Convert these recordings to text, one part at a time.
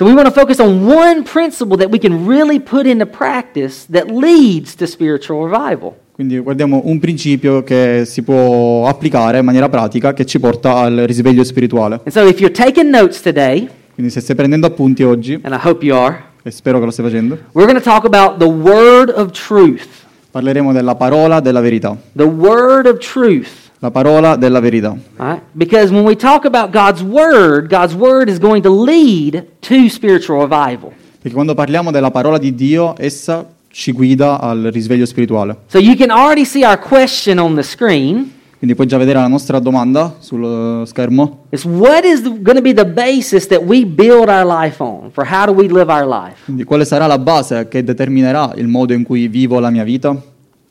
So we want to focus on one principle that we can really put into practice that leads to spiritual revival. Quindi guardiamo un principio che si può applicare in maniera pratica che ci porta al risveglio spirituale. And so if you're taking notes today, Quindi se stai prendendo appunti oggi, and I hope you are, e spero che lo stai facendo, we're going to talk about the word of truth. parleremo della parola della verità. The word of truth. La parola della verità. Right? Because when we talk about God's word, God's word is going to lead to spiritual revival. Perché quando parliamo della parola di Dio, essa ci guida al risveglio spirituale. So you can already see our question on the screen. Quindi puoi già vedere la nostra domanda sullo schermo. It's what is going to be the basis that we build our life on? For how do we live our life? Quindi quale sarà la base che determinerà il modo in cui vivo la mia vita?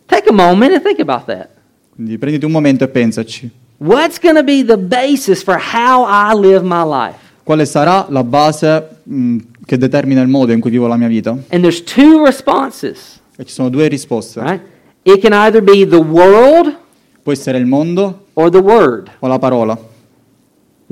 Take a moment and think about that. Quindi prenditi un momento e pensaci. What's going to be the basis for how I live my life? Quale sarà la base mh, che determina il modo in cui vivo la mia vita? And there's two responses, E ci sono due risposte. right? It can either be the world Può essere il mondo or the word. o la parola.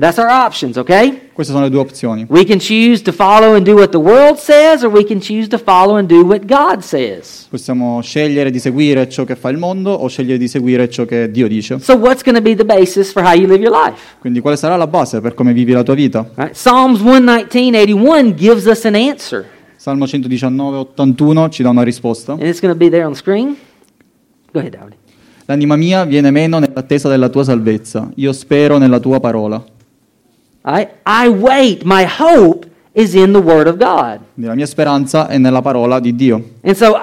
That's our options, okay? Queste sono le due opzioni. We can choose to follow and do what the world says, or we can choose to follow and do what God says. Possiamo scegliere di seguire ciò che fa il mondo o scegliere di seguire ciò che Dio dice. So, what's going to be the basis for how you live your life? Quindi quale sarà la base per come vivi la tua vita? Right? Psalms 119, 81 gives us an answer, Salmo 119, 81 ci dà una risposta. and it's going to be there on the screen. Go ahead, Dowdy. L'anima mia viene meno nell'attesa della tua salvezza. Io spero nella tua parola. Right? I wait. My hope is in the Word of God. La mia speranza è nella parola di Dio. And so,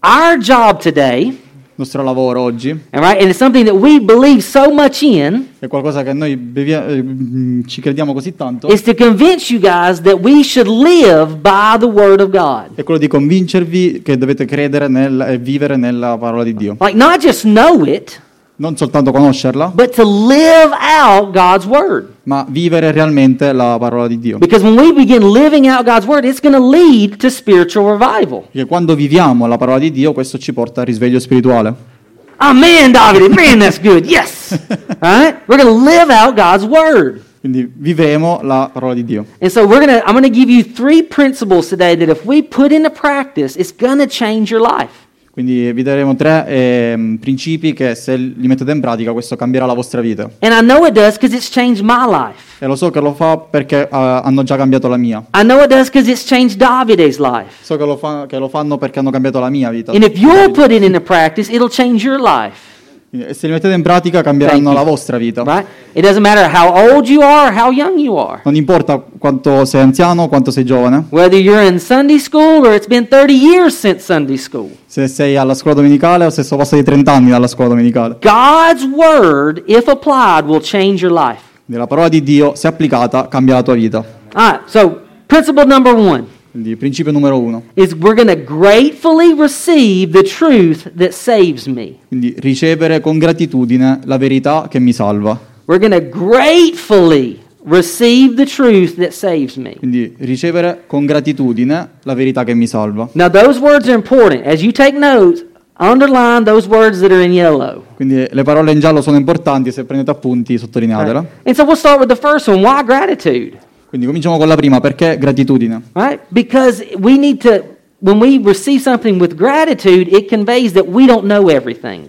our job today, Il nostro lavoro oggi all right, and it's something that we believe so much in, è qualcosa che noi bevia- eh, mm, ci crediamo così tanto, is to convince you guys that we should live by the Word of God. è quello di convincervi che dovete credere nel- e vivere nella parola di Dio. Like, not just know it, Non soltanto conoscerla, but to live out God's Word. ma vivere realmente la parola di Dio. Because when we begin living out God's Word, it's going to lead to spiritual revival. Perché quando viviamo la parola di Dio, questo ci porta al risveglio spirituale. Oh, man, David, man, that's good. Yes. All right? We're going to live out God's Word. Quindi vivremo la parola di Dio. And so we're gonna I'm gonna give you three principles today that if we put into practice, it's gonna change your life. Quindi vi daremo tre ehm, principi che se li mettete in pratica questo cambierà la vostra vita. And I know it does because it's changed my life. E lo so che lo fa perché eh, hanno già cambiato la mia. I know it does because it's changed Davide's life. So che lo, fa- che lo fanno perché hanno cambiato la mia vita. And if you'll put it into practice, it'll change your life. E se li mettete in pratica cambieranno la vostra vita. Right? It doesn't matter how old you are how young you are. Non importa quanto sei anziano o quanto sei giovane, Whether you're in Sunday school or it's been 30 years since Sunday school. se sei alla scuola domenicale o se sono passati 30 anni dalla scuola domenicale. God's word, if applied, will change your life. Quindi la parola di Dio, se applicata, cambia la tua vita. All right, so principle number one. Quindi principio numero uno. is we're going to gratefully receive the truth that saves me. Quindi ricevere con gratitudine la verità che mi salva. We're going to gratefully receive the truth that saves me. Quindi ricevere con gratitudine la verità che mi salva. Now, those words are important. As you take notes, underline those words that are in yellow. Quindi le parole in giallo sono importanti, se prendete appunti sottolineatele. And so we'll start with the first one. Why gratitude? Quindi cominciamo con la prima, perché gratitudine? Right? Because we need to, when we receive something with gratitude, it conveys that we don't know everything.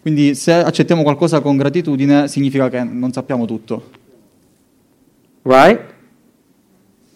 Quindi se accettiamo qualcosa con gratitudine significa che non sappiamo tutto. Right?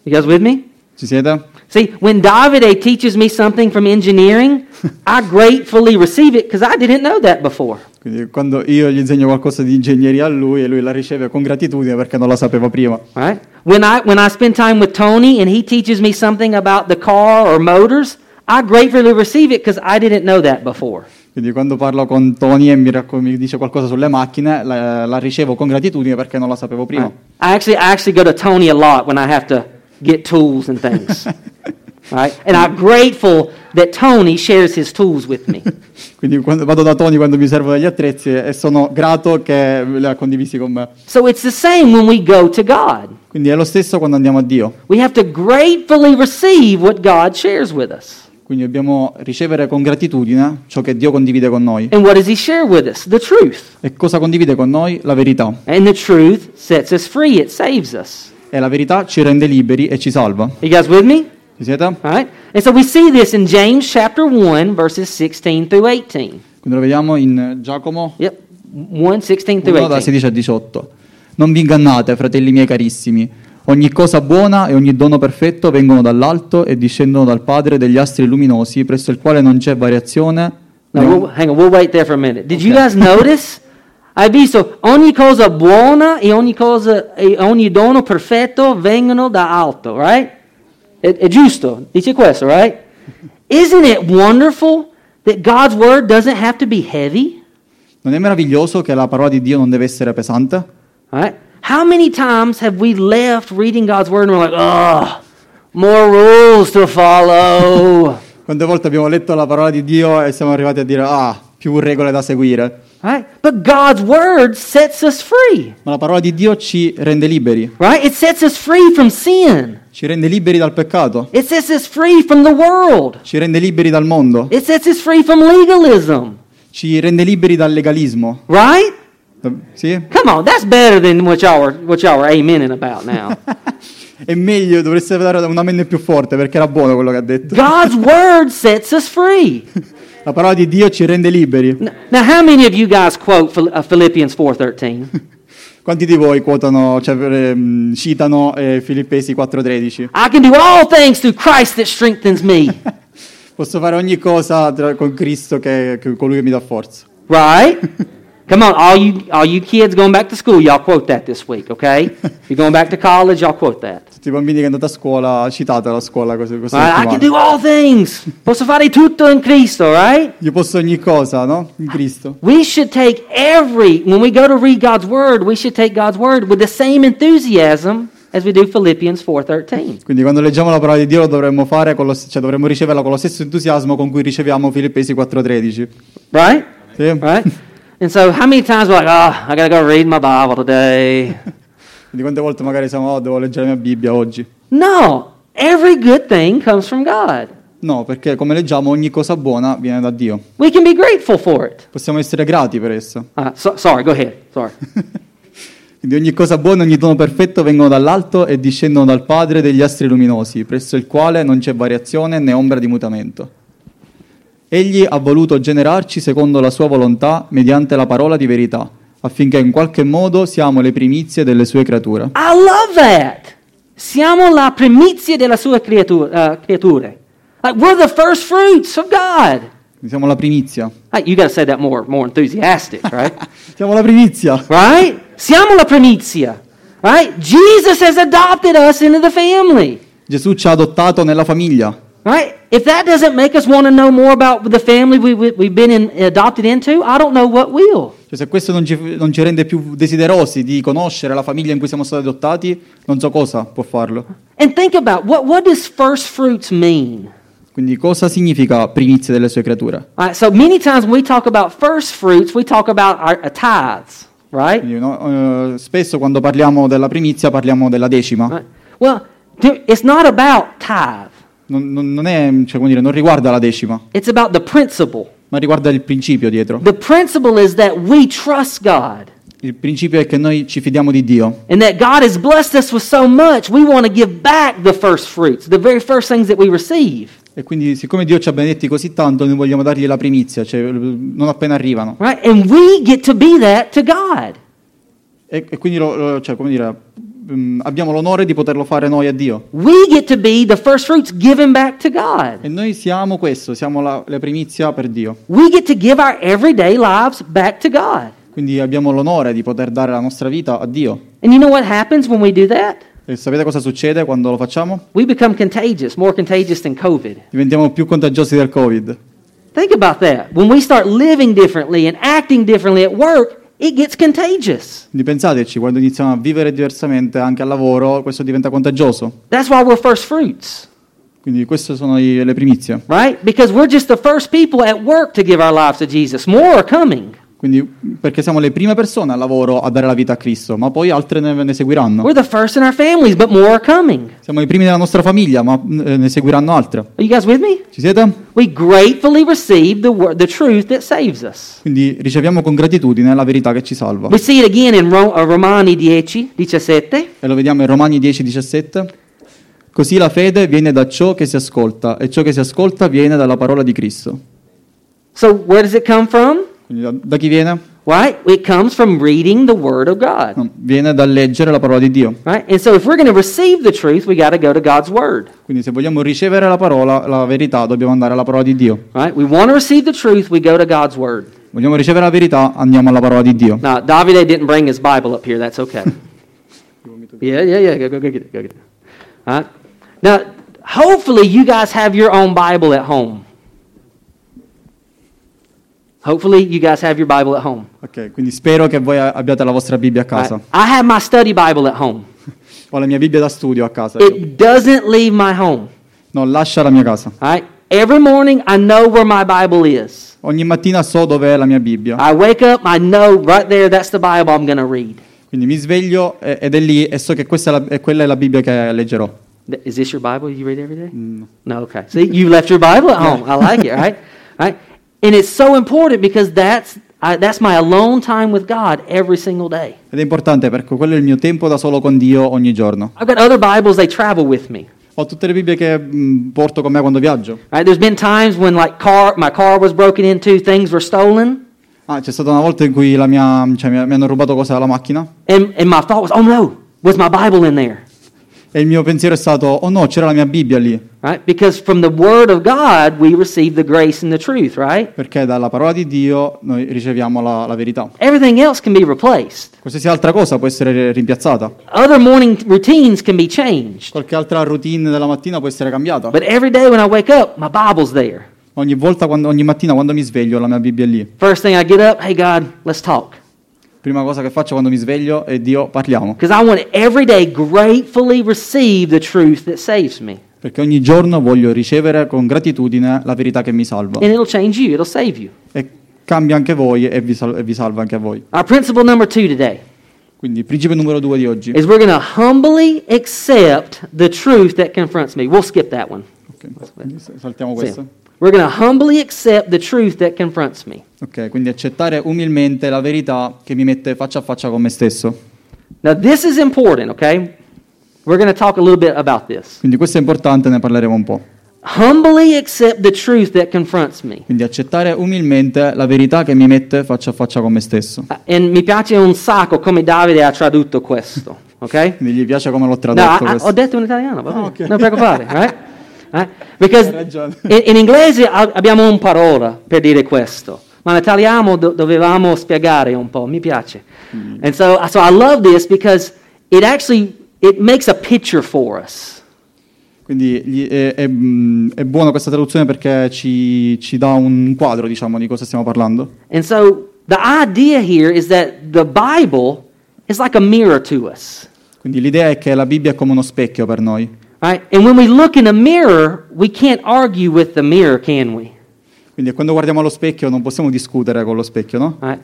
You guys with me? Ci siete? See, when Davide teaches me something from engineering, I gratefully receive it because I didn't know that before. Quindi quando io gli insegno qualcosa di ingegneria a lui e lui la riceve con gratitudine perché non la sapeva prima. Right? When I when I spend time with Tony and he teaches me something about the car or motors, I gratefully receive it because I didn't know that before. Quindi quando parlo con Tony e mi, racco- mi dice qualcosa sulle macchine, la, la ricevo con gratitudine perché non la sapevo prima. I actually I actually go to Tony a lot when I have to get tools and things. right? And I'm grateful that Tony shares his tools with me. Quindi quando vado da Tony quando mi servono degli attrezzi e sono grato che li ha condivisi con me. So it's the same when we go to God. Quindi è lo stesso quando andiamo a Dio. We have to gratefully receive what God shares with us. Quindi dobbiamo ricevere con gratitudine ciò che Dio condivide con noi. And what does he share with us? The truth. E cosa condivide con noi? La verità. And the truth sets us free, it saves us. e la verità ci rende liberi e ci salva. You guys with me? Ci siete? All right. And so we see this in James chapter 1, verses 16 through 18. Quindi lo vediamo in Giacomo Yep. 1, 16 through 1 da 18. 16 a 18. Non vi ingannate, fratelli miei carissimi. Ogni cosa buona e ogni dono perfetto vengono dall'alto e discendono dal Padre degli astri luminosi, presso il quale non c'è variazione. Now, we'll, hang on, we'll wait there for a minute. Did you guys notice? Hai visto, ogni cosa buona e ogni, cosa, e ogni dono perfetto vengono da alto, right? È, è giusto, dice questo, right? Isn't it wonderful that God's word doesn't have to be heavy? Non è meraviglioso che la parola di Dio non deve essere pesante? Right? How many times have we left reading God's word and we're like, oh, more rules to follow? Quante volte abbiamo letto la parola di Dio e siamo arrivati a dire, ah, più regole da seguire. right? But God's word sets us free, Ma la parola di Dio ci rende liberi, right? It sets us free from sin. ci rende liberi dal peccato, It sets us free from the world. ci rende liberi dal mondo, It sets us free from legalism, ci rende liberi dal legalismo. right? Eh, Sì? Come on, that's better than what y'all were, what y'all were amening about now. È meglio, dovreste dare un amen più forte perché era buono quello che ha detto. God's word sets us free. La parola di Dio ci rende liberi. N- Now, how many of you guys quote uh, Philippians 4.13? Quanti di voi quotano, cioè, ehm, citano eh, Filippesi 4:13? I can do all things through Christ that strengthens me. Posso fare ogni cosa tra- con Cristo che, che colui che mi dà forza. Right? Come on, all you, all you kids going back to school, y'all quote that this week, okay? You're going back to college, y'all quote that. Tutti i bambini che andate a scuola, citate la scuola così, Right? I can do all things. Posso fare tutto in Cristo, right? Io posso ogni cosa, no? In Cristo. We should take every, when we go to read God's Word, we should take God's Word with the same enthusiasm as we do Philippians 4.13. Quindi quando leggiamo la parola di Dio lo dovremmo fare, con lo, cioè dovremmo riceverla con lo stesso entusiasmo con cui riceviamo Filippesi 4:13. Right? Sì? Right? And so how many times we're like, oh, I got to go read my Bible today. Quindi quante volte magari siamo, oh, devo leggere la mia Bibbia oggi. No, every good thing comes from God. No, perché come leggiamo ogni cosa buona viene da Dio. We can be grateful for it. Possiamo essere grati per essa. Uh, so, sorry, go ahead. Sorry. Quindi ogni cosa buona e ogni dono perfetto vengono dall'alto e discendono dal Padre degli astri luminosi, presso il quale non c'è variazione né ombra di mutamento. Egli ha voluto generarci secondo la sua volontà mediante la parola di verità, affinché in qualche modo siamo le primizie delle sue creature. I love that. Siamo la primizia della sua creatura, uh, creature. Like we're the first fruits of God. Siamo la primizia. Like, you got to say that more, more enthusiastic, right? Siamo la primizia. right? Siamo la primizia. Right? Jesus has adopted us into the family. Gesù ci ha adottato nella famiglia. Right? If that doesn't make us want to know more about the family we, we, we've been in, adopted into, I don't know what will. Cioè, se questo non ci, non ci rende più desiderosi di conoscere la famiglia in cui siamo stati adottati, non so cosa può farlo. And think about what, what does first fruits mean? Quindi cosa significa primizia delle sue creature? Right, so many times when we talk about first fruits, we talk about our uh, tithes, right? Quindi, no, eh, spesso quando parliamo della primizia parliamo della decima. Right. Well, it's not about tithe. Non, non- è, cioè, come dire, non riguarda la decima, It's about the principle. ma riguarda il principio dietro. The principle is that we trust God Il principio è che noi ci fidiamo di Dio and that God has blessed us with so much, we want to give back the first fruits, the very first things that we receive. e quindi siccome Dio ci ha benedetti così tanto, noi vogliamo dargli la primizia, cioè non appena arrivano. Right? And we get to be that to God. E, e quindi lo- lo- cioè, come dire, abbiamo l'onore di poterlo fare noi a Dio. We get to be the first fruits given back to God. E noi siamo questo, siamo la, la primizia per Dio. We get to give our everyday lives back to God. Quindi abbiamo l'onore di poter dare la nostra vita a Dio. And you know what happens when we do that? E sapete cosa succede quando lo facciamo? We become contagious, more contagious than COVID. Diventiamo più contagiosi del Covid. Think about that. When we start living differently and acting differently at work. Quindi pensateci, quando iniziamo a vivere diversamente anche al lavoro, questo diventa contagioso. That's why we're first fruits, Quindi queste sono le primizie. right? Because we're just the first people at work to give our lives to Jesus. More are coming. Quindi, perché siamo le prime persone al lavoro a dare la vita a Cristo, ma poi altre ne, ne seguiranno. Families. Siamo i primi della nostra famiglia, ma eh, ne seguiranno altre. Ci siete? The, the truth that saves us. Quindi riceviamo con gratitudine la verità che ci salva. We see it again in Ro- uh, Romani 10, 17. E lo vediamo in Romani 10:17. Così la fede viene da ciò che si ascolta e ciò che si ascolta viene dalla parola di Cristo. So where does it come from? Quindi da, da chi viene? Right? It comes from reading the Word of God. Viene dal leggere la parola di Dio. Right? And so if we're going to receive the truth, we got to go to God's Word. Quindi se vogliamo ricevere la parola, la verità, dobbiamo andare alla parola di Dio. Right? We want to receive the truth, we go to God's Word. Vogliamo ricevere la verità, andiamo alla parola di Dio. Now, Davide didn't bring his Bible up here. That's okay. yeah, yeah, yeah. Go, go, go get it. Go get it. All right? Now, hopefully, you guys have your own Bible at home. Hopefully, you guys have your Bible at home. Ok, quindi spero che voi abbiate la vostra Bibbia a casa. I have my study Bible at home. Ho la mia Bibbia da studio a casa. It doesn't leave my home. Non lascia la mia casa. Right? Every morning, I know where my Bible is. Ogni mattina so dove è la mia Bibbia. I wake up, I know right there, that's the Bible I'm going to read. Quindi mi sveglio ed è lì e so che questa è, la- e quella è la Bibbia che leggerò. Is this your Bible you read every day? No, okay. See, you left your Bible at home. I like it, right? Right? And it's so important because that's that's my alone time with God every single day. Ed è importante perché quello è il mio tempo da solo con Dio ogni giorno. I've got other Bibles they travel with me. Ho tutte le Bibbie che mh, porto con me quando viaggio. Right? There's been times when like car my car was broken into, things were stolen, Ah, c'è stata una volta in cui la mia, cioè, mi hanno rubato cose dalla macchina and, and my thought was, oh no, was my Bible in there? E il mio pensiero è stato, oh no, c'era la mia Bibbia lì. Right? Because from the Word of God we receive the grace and the truth, right? Perché dalla parola di Dio noi riceviamo la, la verità. Everything else can be replaced. Qualsiasi altra cosa può essere rimpiazzata. Other morning routines can be changed. Qualche altra routine della mattina può essere cambiata. But every day when I wake up, my Bible's there. Ogni volta, quando- ogni mattina quando mi sveglio, la mia Bibbia è lì. First thing I get up, hey God, let's talk. Prima cosa che faccio quando mi sveglio è Dio, parliamo. Because I want to every day gratefully receive the truth that saves me. Perché ogni giorno voglio ricevere con gratitudine la verità che mi salva. And it'll change you, it'll save you. E cambia anche voi e vi, sal- e vi salva anche a voi. Our principle number two today Quindi, principio numero due di oggi. is we're going to humbly accept the truth that confronts me. We'll skip that one. Ok, quindi saltiamo questo. We're going to humbly accept the truth that confronts me. Ok, quindi accettare umilmente la verità che mi mette faccia a faccia con me stesso. Now, this is important, okay? We're going to talk a little bit about this. Quindi questo è importante, ne parleremo un po'. Humbly accept the truth that confronts me. Quindi accettare umilmente la verità che mi mette faccia a faccia con me stesso. Uh, E mi piace un sacco come Davide ha tradotto questo, ok? Quindi gli piace come l'ho No, tradotto I- I- questo. ho detto in italiano, va bene, Ah, ok. non preoccupare, right? Because ragione. in, in inglese abbiamo un parola per dire questo, ma in italiano do- dovevamo spiegare un po', mi piace. Mm. And so, so I love this because it actually it makes a picture for us. Quindi è, è, mm, è buona questa traduzione perché ci, ci dà un quadro, diciamo, di cosa stiamo parlando. And so the idea here is that the Bible is like a mirror to us. Quindi l'idea è che la Bibbia è come uno specchio per noi. Right? And when we look in a mirror, we can't argue with the mirror, can we? Quindi quando guardiamo allo specchio non possiamo discutere con lo specchio, no? Right?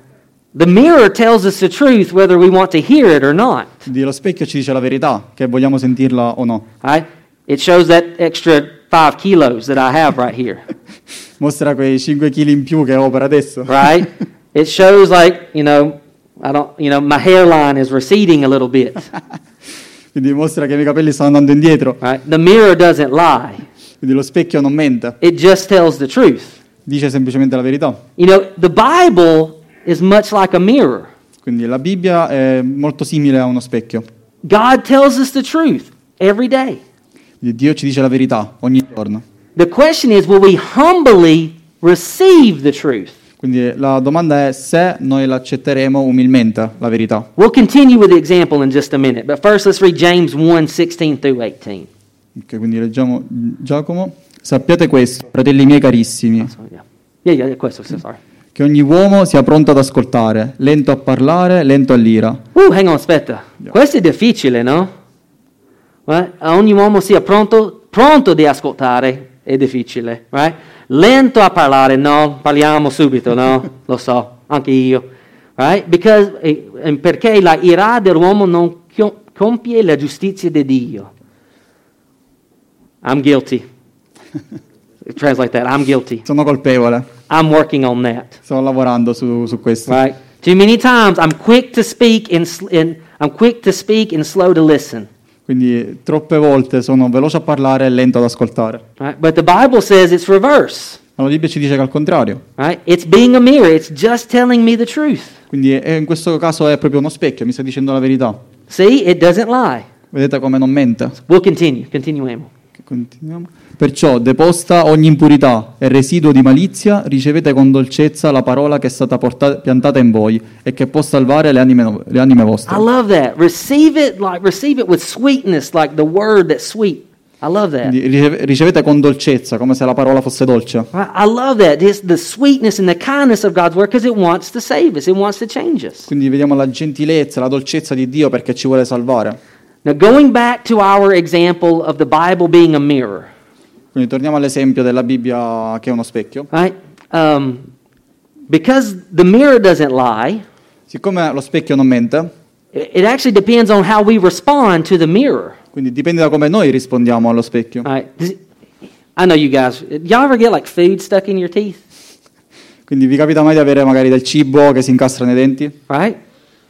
The mirror tells us the truth whether we want to hear it or not. Quindi lo specchio ci dice la verità, che vogliamo sentirla o no. Right? It shows that extra five kilos that I have right here. Mostra quei 5 kg in più che ho per adesso. Right? It shows like, you know, I don't, you know, my hairline is receding a little bit. Quindi mostra che i miei capelli stanno andando indietro. Right? The mirror doesn't lie. Quindi lo specchio non mente, It just tells the truth. dice semplicemente la verità. You know, the Bible is much like a mirror. Quindi la Bibbia è molto simile a uno specchio. God tells us the truth every day. Dio ci dice la verità ogni giorno. The question is, will we humbly receive the truth? Quindi la domanda è se noi l'accetteremo umilmente, la verità. We'll continue with the example in just a minute, but first let's read James 1 16 through 18. Ok, quindi leggiamo Giacomo. Sappiate questo, fratelli miei carissimi, yeah. Yeah, yeah, questo, so sorry. che ogni uomo sia pronto ad ascoltare, lento a parlare, lento all'ira. Uh, hang on, aspetta. Questo è difficile, no? Right? Ogni uomo sia pronto, pronto di ascoltare, è difficile, right? Lento a parlare, no? Parliamo subito, no? Lo so. anche io. Right? Because, eh, perché la ira dell'uomo non compie la giustizia di Dio. I'm guilty. Translate that. I'm guilty. Sono colpevole, I'm working on that. sto lavorando su, su questo. Right? Too many times I'm quick to speak and, sl- and I'm quick to speak and slow to listen. Quindi troppe volte sono veloce a parlare e lento ad ascoltare. Right? But the Bible says it's reverse. Ma la Bibbia ci dice che al contrario. Right? It's being a mirror. It's just telling me the truth. Quindi è- in questo caso è proprio uno specchio, mi sta dicendo la verità. See, it doesn't lie. Vedete come non mente? We'll continue. Continuiamo. Continuiamo. Perciò, deposta ogni impurità e residuo di malizia, ricevete con dolcezza la parola che è stata portata- piantata in voi e che può salvare le anime, le anime vostre. I love that. Receive it like receive it with sweetness, like the word that's sweet. I love that. Ricevete con dolcezza, come se la parola fosse dolce. I love that. This, the sweetness and the kindness of God's word because it wants to save us. It wants to change us. Quindi vediamo la gentilezza, la dolcezza di Dio perché ci vuole salvare. Now, going back to our example of the Bible being a mirror, Quindi torniamo all'esempio della Bibbia che è uno specchio. right? Um, because the mirror doesn't lie, Siccome lo specchio non mente, it actually depends on how we respond to the mirror. quindi dipende da come noi rispondiamo allo specchio. Right. I know you guys. Y'all ever get like food stuck in your teeth? Quindi vi capita mai di avere magari del cibo che si incastra nei denti? Right?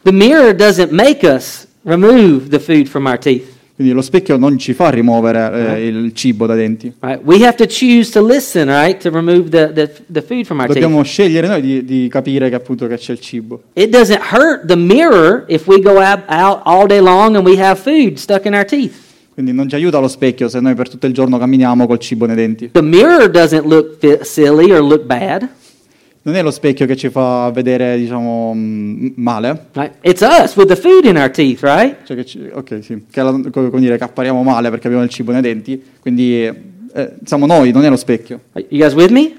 The mirror doesn't make us remove the food from our teeth. Quindi lo specchio non ci fa rimuovere eh, il cibo dai denti. Right? We have to choose to listen, right, to remove the, the, the food from our teeth. Dobbiamo scegliere noi di, di capire che appunto che c'è il cibo. It doesn't hurt the mirror if we go out, out all day long and we have food stuck in our teeth. Quindi non ci aiuta lo specchio se noi per tutto il giorno camminiamo col cibo nei denti. The mirror doesn't look silly or look bad. Non è lo specchio che ci fa vedere, diciamo, mm, male. Right? It's us with the food in our teeth, right? Cioè che ci- ok, sì. Che, la- come dire, che appariamo male perché abbiamo il cibo nei denti. Quindi eh, siamo noi, non è lo specchio. Are You guys with me?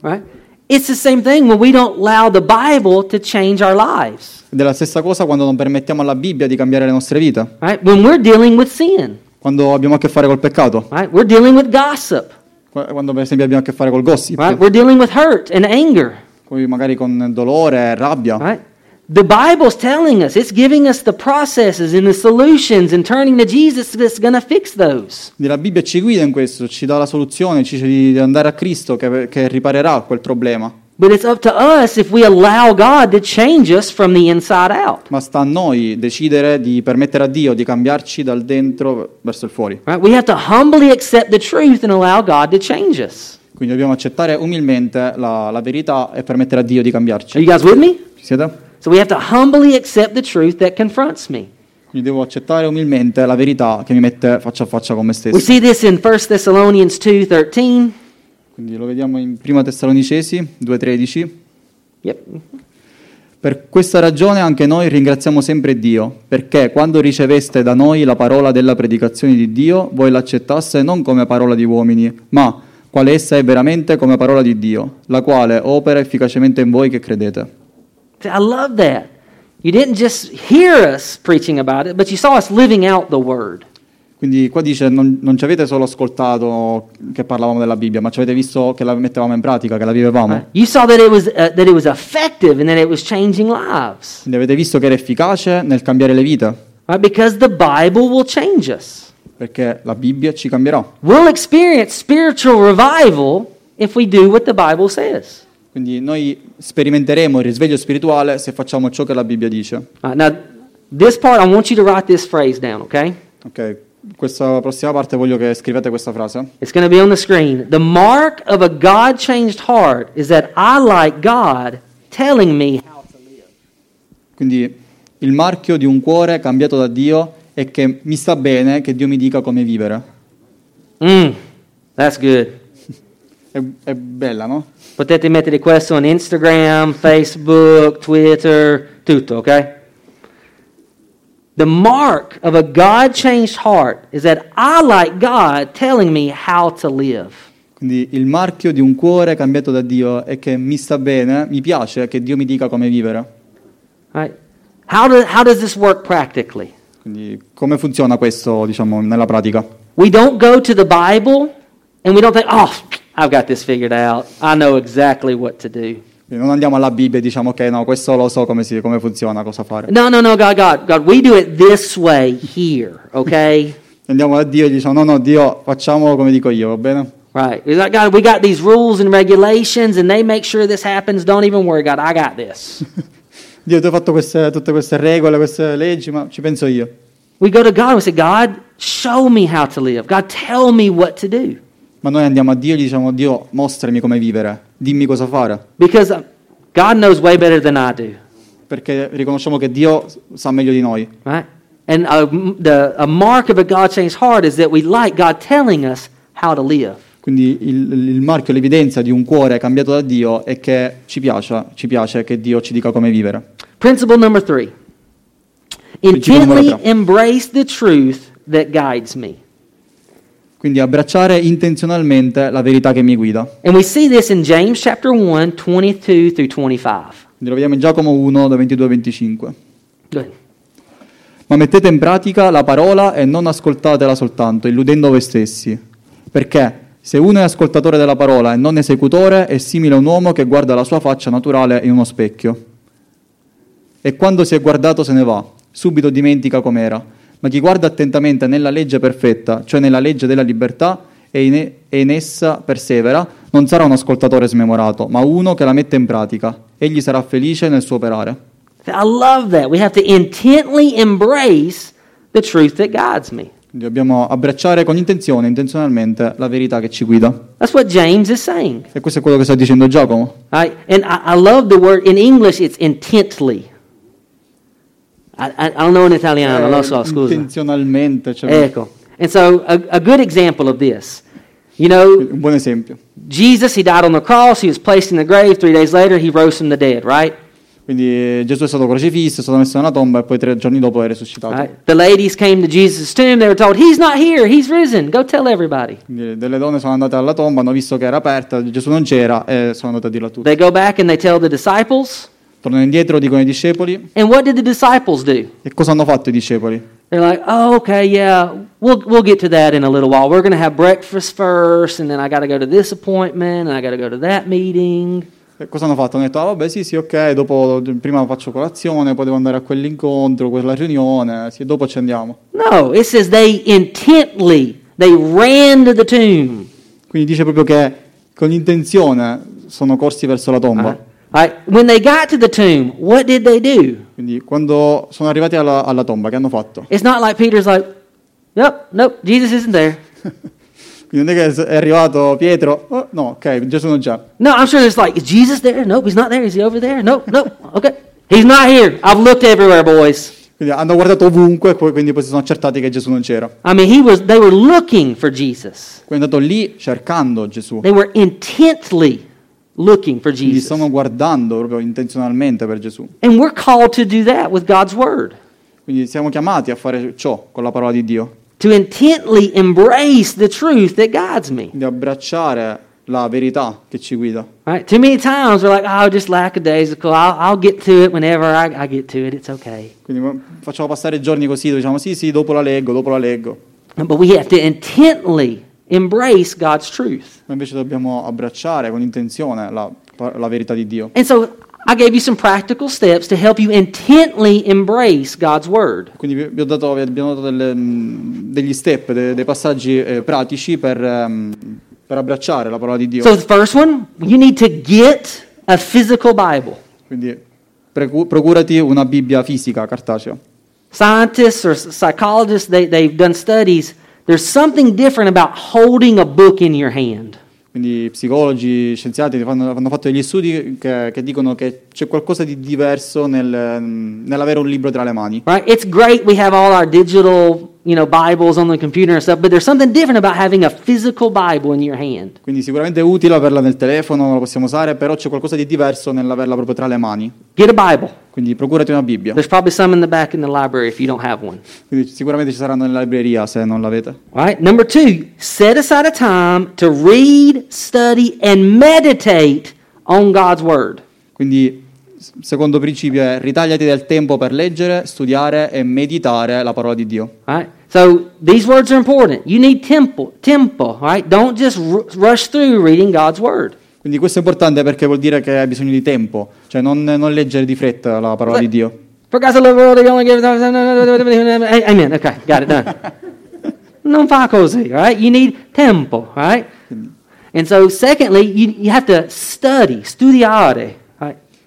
Right? It's the same thing when we don't allow the Bible to change our lives. Ed è la stessa cosa quando non permettiamo alla Bibbia di cambiare le nostre vite. Right? When we're dealing with sin, Quando abbiamo a che fare col peccato. right? We're dealing with gossip, Quando per esempio abbiamo a che fare col gossip. right? We're dealing with hurt and anger, Poi magari con dolore, rabbia. right? The Bible's telling us, it's giving us the processes and the solutions and turning to Jesus that's going to fix those. La Bibbia ci guida in questo, ci dà la soluzione, ci dice di andare a Cristo che, che riparerà quel problema. But it's up to us if we allow God to change us from the inside out. Ma sta a noi decidere di permettere a Dio di cambiarci dal dentro verso il fuori. Right? We have to humbly accept the truth and allow God to change us. Quindi dobbiamo accettare umilmente la, la verità e permettere a Dio di Are cambiarci. you guys with me? Ci siete? So we have to humbly accept the truth that confronts me. Quindi devo accettare umilmente la verità che mi mette faccia a faccia con me We stesso. see this in 1 Thessalonians 2:13. Quindi lo vediamo in Prima Tessalonicesi 2,13. Yep. Per questa ragione anche noi ringraziamo sempre Dio, perché quando riceveste da noi la parola della predicazione di Dio, voi l'accettaste non come parola di uomini, ma quale essa è veramente come parola di Dio, la quale opera efficacemente in voi che credete. I love that. You didn't just hear us preaching about it, but you saw us living out the word. Quindi qua dice non, non ci avete solo ascoltato che parlavamo della Bibbia, ma ci avete visto che la mettevamo in pratica, che la vivevamo. Right? You saw that it was uh, that it was effective and that it was changing lives. Quindi avete visto che era efficace nel cambiare le vite, Right? Because the Bible will change us. perché la Bibbia ci cambierà. We'll experience spiritual revival if we do what the Bible says. Quindi noi sperimenteremo il risveglio spirituale se facciamo ciò che la Bibbia dice. Right, now, this part, I want you to write this phrase down, okay? Ok, questa prossima parte voglio che scrivete questa frase. It's going to be on the screen. The mark of a God changed heart is that I like God telling me how to live. Quindi il marchio di un cuore cambiato da Dio è che mi sta bene che Dio mi dica come vivere. Mm, that's good. È, è bella, no? Potete mettere questo on Instagram, Facebook, Twitter, tutto, ok? The mark of a God changed heart is that I like God telling me how to live. Quindi il marchio di un cuore cambiato da Dio è che mi sta bene, mi piace che Dio mi dica come vivere. Right? How, do, how does this work practically? Quindi come funziona questo, diciamo, nella pratica? We don't go to the Bible and we don't think, oh, I've got this figured out. I know exactly what to do. Quindi non andiamo alla Bibbia e diciamo ok, no, questo lo so come, si- come funziona, cosa fare. No, no, no, God, God, God, we do it this way here, okay? Andiamo da Dio e diciamo no, no, Dio, facciamo come dico io, va bene? right. Like, God, we got these rules and regulations and they make sure this happens. Don't even worry, God, I got this. Dio, tu hai fatto queste- tutte queste regole, queste leggi, ma ci penso io. We go to God and we say, God, show me how to live. God, tell me what to do. Ma noi andiamo a Dio e gli diciamo Dio, mostrami come vivere, dimmi cosa fare. Because God knows way better than I do, Perché riconosciamo che Dio sa meglio di noi. right? And m- the, a mark of a God changed heart is that we like God telling us how to live. Quindi il, il marchio, l'evidenza di un cuore cambiato da Dio è che ci piace, ci piace che Dio ci dica come vivere. Principle number three intently embrace the truth that guides me. Quindi abbracciare intenzionalmente la verità che mi guida. And we see this in James chapter 1, 22 through 25. Quindi lo vediamo in Giacomo 1, da 22 a 25. Go ahead. Ma mettete in pratica la parola e non ascoltatela soltanto, illudendo voi stessi. Perché se uno è ascoltatore della parola e non esecutore, è simile a un uomo che guarda la sua faccia naturale in uno specchio. E quando si è guardato se ne va, subito dimentica com'era. Ma chi guarda attentamente nella legge perfetta, cioè nella legge della libertà, e in, e in essa persevera, non sarà un ascoltatore smemorato, ma uno che la mette in pratica. Egli sarà felice nel suo operare. I love that. We have to intently embrace the truth that guides me. Quindi dobbiamo abbracciare con intenzione, intenzionalmente, la verità che ci guida. That's what James is saying. E questo è quello che sta dicendo Giacomo. Right? And I, I love the word, in English, it's intently. I, I, I don't know in Italiano, non lo so, Eh, scusa. Intenzionalmente. cioè, Ecco. And so, a, a good example of this. You know, Un buon esempio. Jesus, he died on the cross, he was placed in the grave, three days later, he rose from the dead, right? Quindi eh, Gesù è stato crocifisso, è stato messo nella tomba e poi tre giorni dopo è risuscitato. right? The ladies came to Jesus' tomb, they were told, He's not here, he's risen, go tell everybody. Quindi delle donne sono andate alla tomba, hanno visto che era aperta, Gesù non c'era e sono andate a dirlo a tutti. They go back and they tell the disciples, Tornano indietro, dicono ai discepoli. and what did the disciples do? E cosa hanno fatto i discepoli? They're like, oh, okay, yeah, we'll, we'll get to that in a little while. We're going to have breakfast first, and then I got to go to this appointment, and I got to go to that meeting. E cosa hanno fatto? Hanno detto, ah, vabbè, sì, sì, ok, dopo, prima faccio colazione, poi devo andare a quell'incontro, quella riunione, sì, dopo ci andiamo. No, it says they intently, they ran to the tomb. Quindi dice proprio che con intenzione sono corsi verso la tomba. Right? Right? When they got to the tomb, what did they do? Quindi quando sono arrivati alla, alla tomba, che hanno fatto? It's not like Peter's like, yep, nope, Jesus isn't there. Quindi non è che è arrivato Pietro, oh, no, ok, Gesù non c'è. No, I'm sure it's like, is Jesus there? Nope, he's not there. Is he over there? Nope, nope, okay. He's not here. I've looked everywhere, boys. Quindi hanno guardato ovunque e poi, quindi poi si sono accertati che Gesù non c'era. I mean, he was, they were looking for Jesus. Quindi è andato lì cercando Gesù. They were intently looking for Quindi Jesus. stanno guardando proprio intenzionalmente per Gesù. And we're called to do that with God's Word. Quindi siamo chiamati a fare ciò con la parola di Dio. To intently embrace the truth that guides me. Quindi abbracciare la verità che ci guida. Right? Too many times we're like, oh, just lackadaisical. I'll, I'll get to it whenever I, I get to it. It's okay. Quindi facciamo passare giorni così, diciamo sì, sì, dopo la leggo, dopo la leggo. But we have to intently embrace God's truth. Ma invece dobbiamo abbracciare con intenzione la, la verità di Dio. And so I gave you some practical steps to help you intently embrace God's Word. Quindi vi dato, vi abbiamo dato delle, mh, degli step, de- dei passaggi eh, pratici per, ehm, per abbracciare la parola di Dio. So the first one, you need to get a physical Bible. Quindi precu- procurati una Bibbia fisica, cartacea. Scientists or psychologists, they, they've done studies. There's something different about holding a book in your hand. Quindi psicologi, scienziati fanno- hanno fatto degli studi che, che dicono che c'è qualcosa di diverso nel, nell'avere un libro tra le mani. Right? It's great we have all our digital, you know, Bibles on the computer and stuff, but there's something different about having a physical Bible in your hand. Quindi sicuramente è utile averla nel telefono, la possiamo usare, però c'è qualcosa di diverso nell'averla proprio tra le mani. Get a Bible. Quindi procurati una Bibbia. There's probably some in the back in the library if you don't have one. Quindi sicuramente ci saranno nella libreria se non l'avete. All right? Number two, set aside a time to read, study, and meditate on God's Word. Quindi secondo principio è ritagliati del tempo per leggere, studiare e meditare la parola di Dio. Right? So these words are important. You need tempo, tempo, right? Don't just r- rush through reading God's Word. Quindi questo è importante perché vuol dire che hai bisogno di tempo, cioè non, non leggere di fretta la parola di Dio. For God so loved the world, he only gave Amen. Okay, got it done. non fa così, right? You need tempo, right? And so, secondly, you, you have to study, studiare?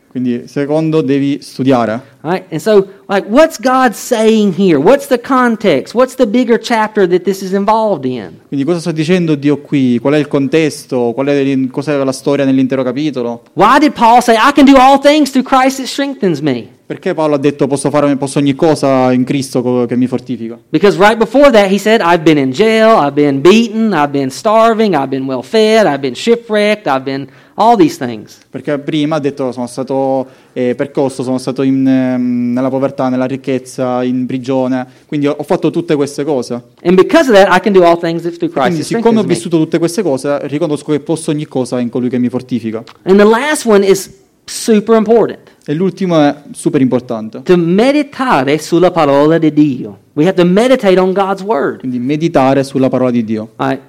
Quindi secondo devi studiare. Right? And so, like, what's God saying here? What's the context? What's the bigger chapter that this is involved in? Quindi cosa sta dicendo Dio qui? Qual è il contesto? Qual è cos'è la storia nell'intero capitolo? Why did Paul say, I can do all things through Christ that strengthens me? Perché Paolo ha detto posso fare posso ogni cosa in Cristo che mi fortifica? Because right before that, he said, I've been in jail, I've been beaten, I've been starving, I've been well fed, I've been shipwrecked, I've been all these things. Perché prima ha detto sono stato eh, percosso, sono stato in, ehm, nella povertà, nella ricchezza, in prigione, quindi ho, fatto tutte queste cose. And because of that, I can do all things through Christ Quindi siccome ho vissuto tutte queste cose, riconosco che posso ogni cosa in colui che mi fortifica. And the last one is super important. E l'ultimo è super importante. To meditare sulla parola di Dio. We have to meditate on God's word. Quindi meditare sulla parola di Dio. Right.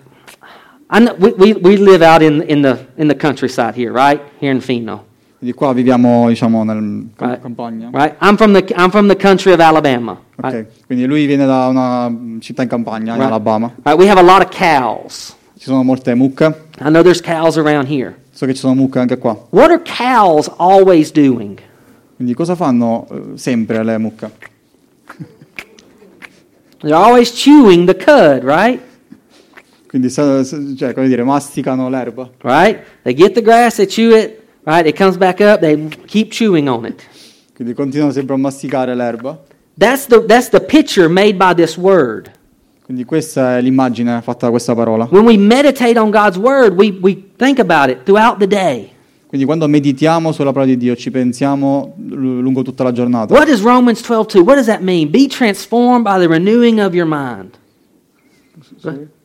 We, we, we live out in, in, the, in the countryside here, right? Here in Fino. Quindi qua viviamo, diciamo, nel cam- Right. campagna. Right? I'm from the, I'm from the country of Alabama. Ok, Right? quindi lui viene da una città in campagna, in. Alabama. We have a lot of cows. Ci sono molte mucche. I know there's cows around here. So che ci sono mucche anche qua. What are cows always doing? Quindi cosa fanno eh, sempre le mucche? They're always chewing the cud, right? Quindi, cioè, come dire, masticano l'erba. Right? They get the grass, they chew it, right? It comes back up, they keep chewing on it. Quindi continuano sempre a masticare l'erba. That's the, that's the picture made by this word. Quindi questa è l'immagine fatta da questa parola. When we meditate on God's word, we, we think about it throughout the day. Quindi quando meditiamo sulla parola di Dio ci pensiamo lungo tutta la giornata. What does Romans 12:2? What does that mean? Be transformed by the renewing of your mind.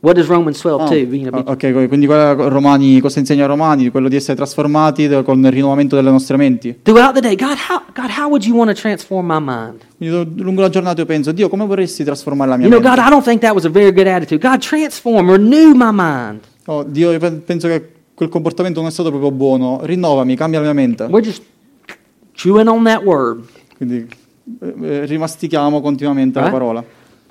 What does Romans 12:2? Ah, be- ok, quindi Romani, cosa insegna Romani? Quello di essere trasformati con il rinnovamento delle nostre menti. Throughout the day, God, how, God, how would you want to transform my mind? Quindi lungo la giornata io penso, Dio, come vorresti trasformare la mia You know, God, mente? I don't think that was a very good attitude. God, transform, renew my mind. Oh, Dio, io pe- penso che quel comportamento non è stato proprio buono. Rinnovami, cambia la mia mente. We're just chewing on that word. Quindi eh, eh, rimastichiamo continuamente la Right. parola.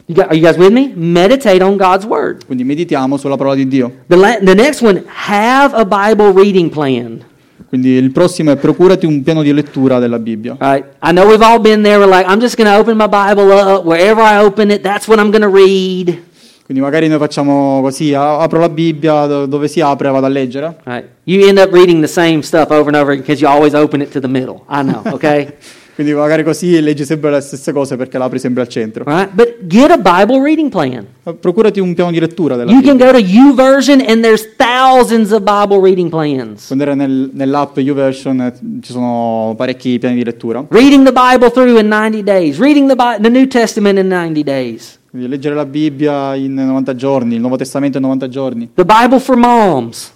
You got, are you guys with me? Meditate on God's word. Quindi meditiamo sulla parola di Dio. The, la, the next one, have a Bible reading plan. Quindi il prossimo è procurati un piano di lettura della Bibbia. Right. I know we've all been there. We're like, I'm just going to open my Bible up. Wherever I open it, that's what I'm going to read. Quindi magari noi facciamo così, apro la Bibbia, do- dove si apre vado a leggere. Right. You end up reading the same stuff over and over because you always open it to the middle. I know, okay? Quindi magari così leggi sempre le stesse cose perché l'apri sempre al centro. Right. But get a Bible reading plan. Ma Procurati un piano di lettura della You can Bibbia. go to YouVersion and there's thousands of Bible reading plans. Quando era nel- nell'app YouVersion eh, ci sono parecchi piani di lettura. Reading the Bible through in 90 days. Reading the, Bi- the New Testament in 90 days. Quindi leggere la Bibbia in 90 giorni, il Nuovo Testamento in 90 giorni. The Bible for moms.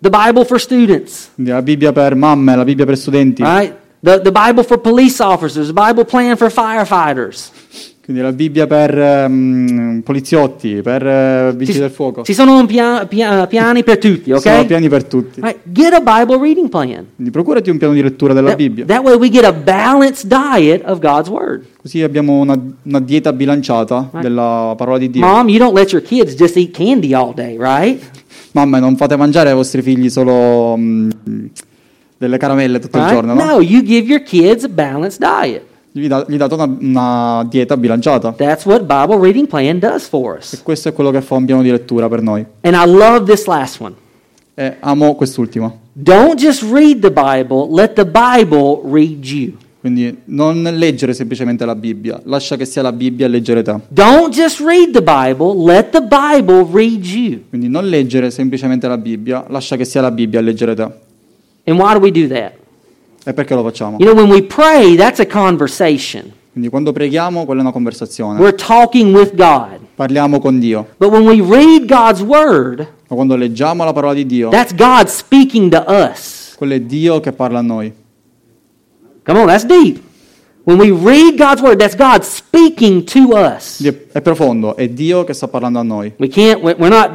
The Bible for students. Quindi la Bibbia per mamme, la Bibbia per studenti. Right? The, the Bible for police officers. The Bible plan for firefighters. Quindi la Bibbia per ehm, poliziotti, per eh, vigili del fuoco. Ci sono pia- pia- piani per tutti, Ci Sono ok? piani per tutti. Right. Get a Bible reading plan. Quindi procurati un piano di lettura della That, Bibbia. that way we get a balanced diet of God's Word. Così abbiamo una, una dieta bilanciata della parola di Dio. Mom, you don't let your kids just eat candy all day, right? Mamme, non fate mangiare ai vostri figli solo mm, delle caramelle tutto il Right? giorno, no? No, you give your kids a balanced diet. Gli, da- gli date una, una dieta bilanciata. That's what Bible reading plan does for E us. questo è quello che fa un piano di lettura per noi. And I love this last one. E amo quest'ultimo. Don't just read the Bible, let the Bible read you. Quindi non leggere semplicemente la Bibbia, lascia che sia la Bibbia a leggere te. Don't just read the Bible, let the Bible read you. Quindi non leggere semplicemente la Bibbia, lascia che sia la Bibbia a leggere te. And why do we do that? E perché lo facciamo? You know, when we pray, that's a conversation. Quindi quando preghiamo, quella è una conversazione. We're talking with God. Parliamo con Dio. But when we read God's Word, Ma quando leggiamo la parola di Dio, that's God speaking to us. quello è Dio che parla a noi. Come on, that's deep. When we read God's word, that's God speaking to us. È, profondo, è Dio che sta parlando a noi. We can't. we- We're not.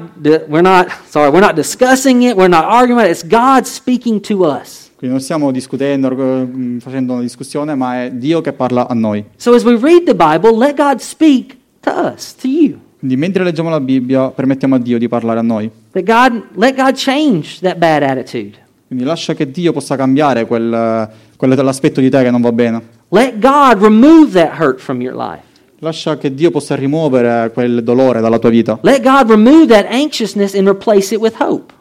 We're not. Sorry. We're not discussing it. We're not arguing it. It's God speaking to us. Quindi non stiamo discutendo, eh, facendo una discussione, ma è Dio che parla a noi. So as we read the Bible, let God speak to us, to you. Quindi mentre leggiamo la Bibbia, permettiamo a Dio di parlare a noi. God let God change that bad attitude. Quindi lascia che Dio possa cambiare quel, quell'aspetto di te che non va bene. Let God remove that hurt from your life. Lascia che Dio possa rimuovere quel dolore dalla tua vita. Let God remove that anxiousness and replace it with hope.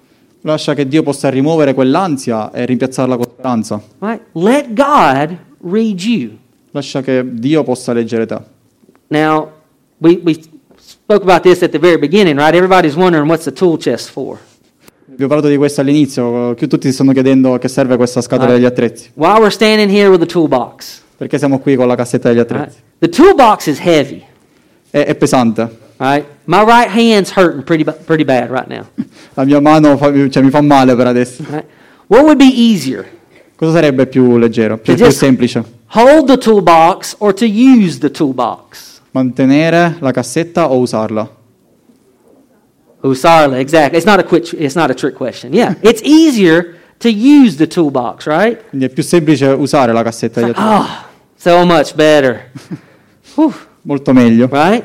Lascia che Dio possa rimuovere quell'ansia e rimpiazzarla con speranza. Right? Let God read you. Lascia che Dio possa leggere te. Now, we, we spoke about this at the very beginning, right? Everybody's wondering what's the tool chest for. Vi ho parlato di questo all'inizio, che tutti si stanno chiedendo a che serve questa scatola degli attrezzi. Why we're standing here with a toolbox. Perché siamo qui con la cassetta degli Right? attrezzi. The toolbox is heavy. È, è pesante. Right? My right hand's hurting pretty, pretty bad right now. La mia mano fa- cioè, mi fa male per adesso. Right? What would be easier? Cosa sarebbe più leggero, più, To più semplice? Hold the toolbox or to use the toolbox? Mantenere la cassetta o usarla? Usarla, exactly. It's not a quick, it's not a trick question. Yeah, it's easier to use the toolbox, right? Quindi è più semplice usare la cassetta attrezzi. Oh, so much better. Molto meglio. right?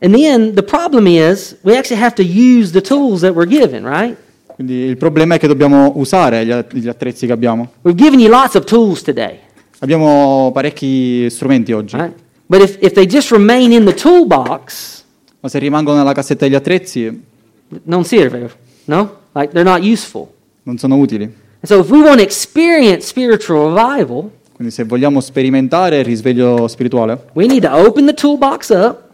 And then the problem is we actually have to use the tools that we're given, right? Quindi il problema è che dobbiamo usare gli, att- gli attrezzi che abbiamo. We've given you lots of tools today, Abbiamo parecchi strumenti oggi, right? But if, if they just remain in the toolbox, ma se rimangono nella cassetta degli attrezzi non serve, no? Like they're not useful. non sono utili. And so if we want to experience spiritual revival, Quindi se vogliamo sperimentare il risveglio spirituale, we need to open the toolbox up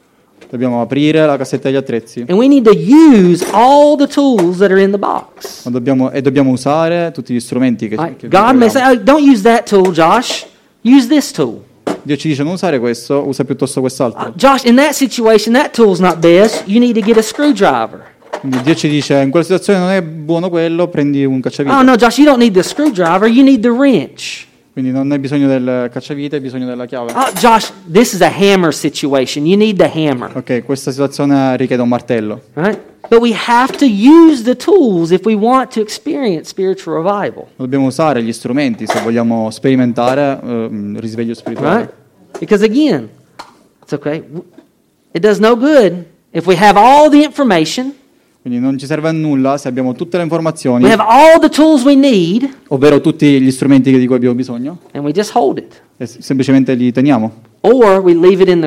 dobbiamo aprire la cassetta degli attrezzi and we need to use all the tools that are in the box. ma dobbiamo- e dobbiamo usare tutti gli strumenti che, Right? che God may say, oh, don't use that tool, Josh. Use this tool. Dio ci dice non usare questo, usa piuttosto Uh, quest'altro. Josh, in that situation, that tool's not best. You need to get a screwdriver. Quindi Dio ci dice in quella situazione non è buono quello, prendi un cacciavite. Oh, no, Josh, you don't need the screwdriver. You need the wrench. Quindi non hai bisogno del cacciavite, hai bisogno della chiave. Oh, Josh, this is a hammer situation. You need the hammer. Ok, questa situazione richiede un martello. Right? But we have to use the tools if we want to experience spiritual revival. Dobbiamo usare gli strumenti se vogliamo sperimentare il risveglio spirituale. Right? Because again, it's okay. It does no good if we have all the information, Quindi non ci serve a nulla se abbiamo tutte le informazioni, need, ovvero tutti gli strumenti di cui abbiamo bisogno, e semplicemente li teniamo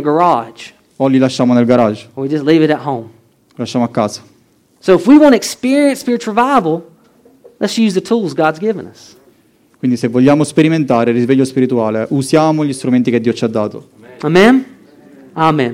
garage, o li lasciamo nel garage, or li lasciamo a casa. So revival. Quindi se vogliamo sperimentare il risveglio spirituale, usiamo gli strumenti che Dio ci ha dato. Amen? Amen.